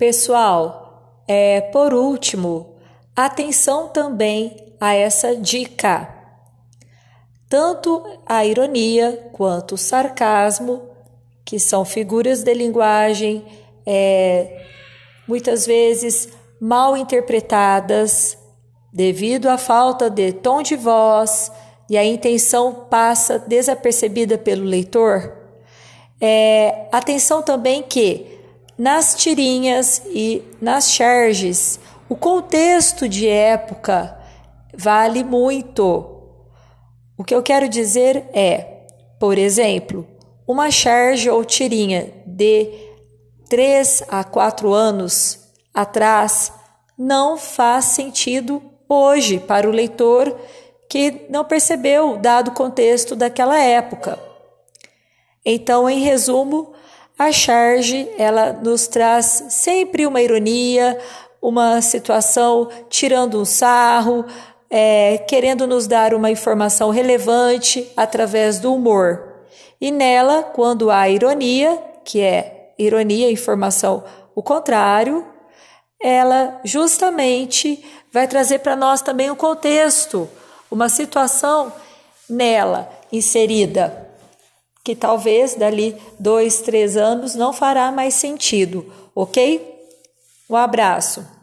Pessoal, é, por último, atenção também a essa dica. Tanto a ironia quanto o sarcasmo, que são figuras de linguagem é, muitas vezes mal interpretadas devido à falta de tom de voz e a intenção passa desapercebida pelo leitor. É, atenção também que nas tirinhas e nas charges, o contexto de época vale muito. O que eu quero dizer é, por exemplo, uma charge ou tirinha de 3 a 4 anos atrás não faz sentido hoje para o leitor que não percebeu dado o contexto daquela época. Então, em resumo, a charge ela nos traz sempre uma ironia, uma situação tirando um sarro, é, querendo nos dar uma informação relevante através do humor. E nela, quando há ironia, que é ironia, informação, o contrário, ela justamente vai trazer para nós também um contexto, uma situação nela inserida que talvez dali dois, três anos não fará mais sentido, ok? Um abraço.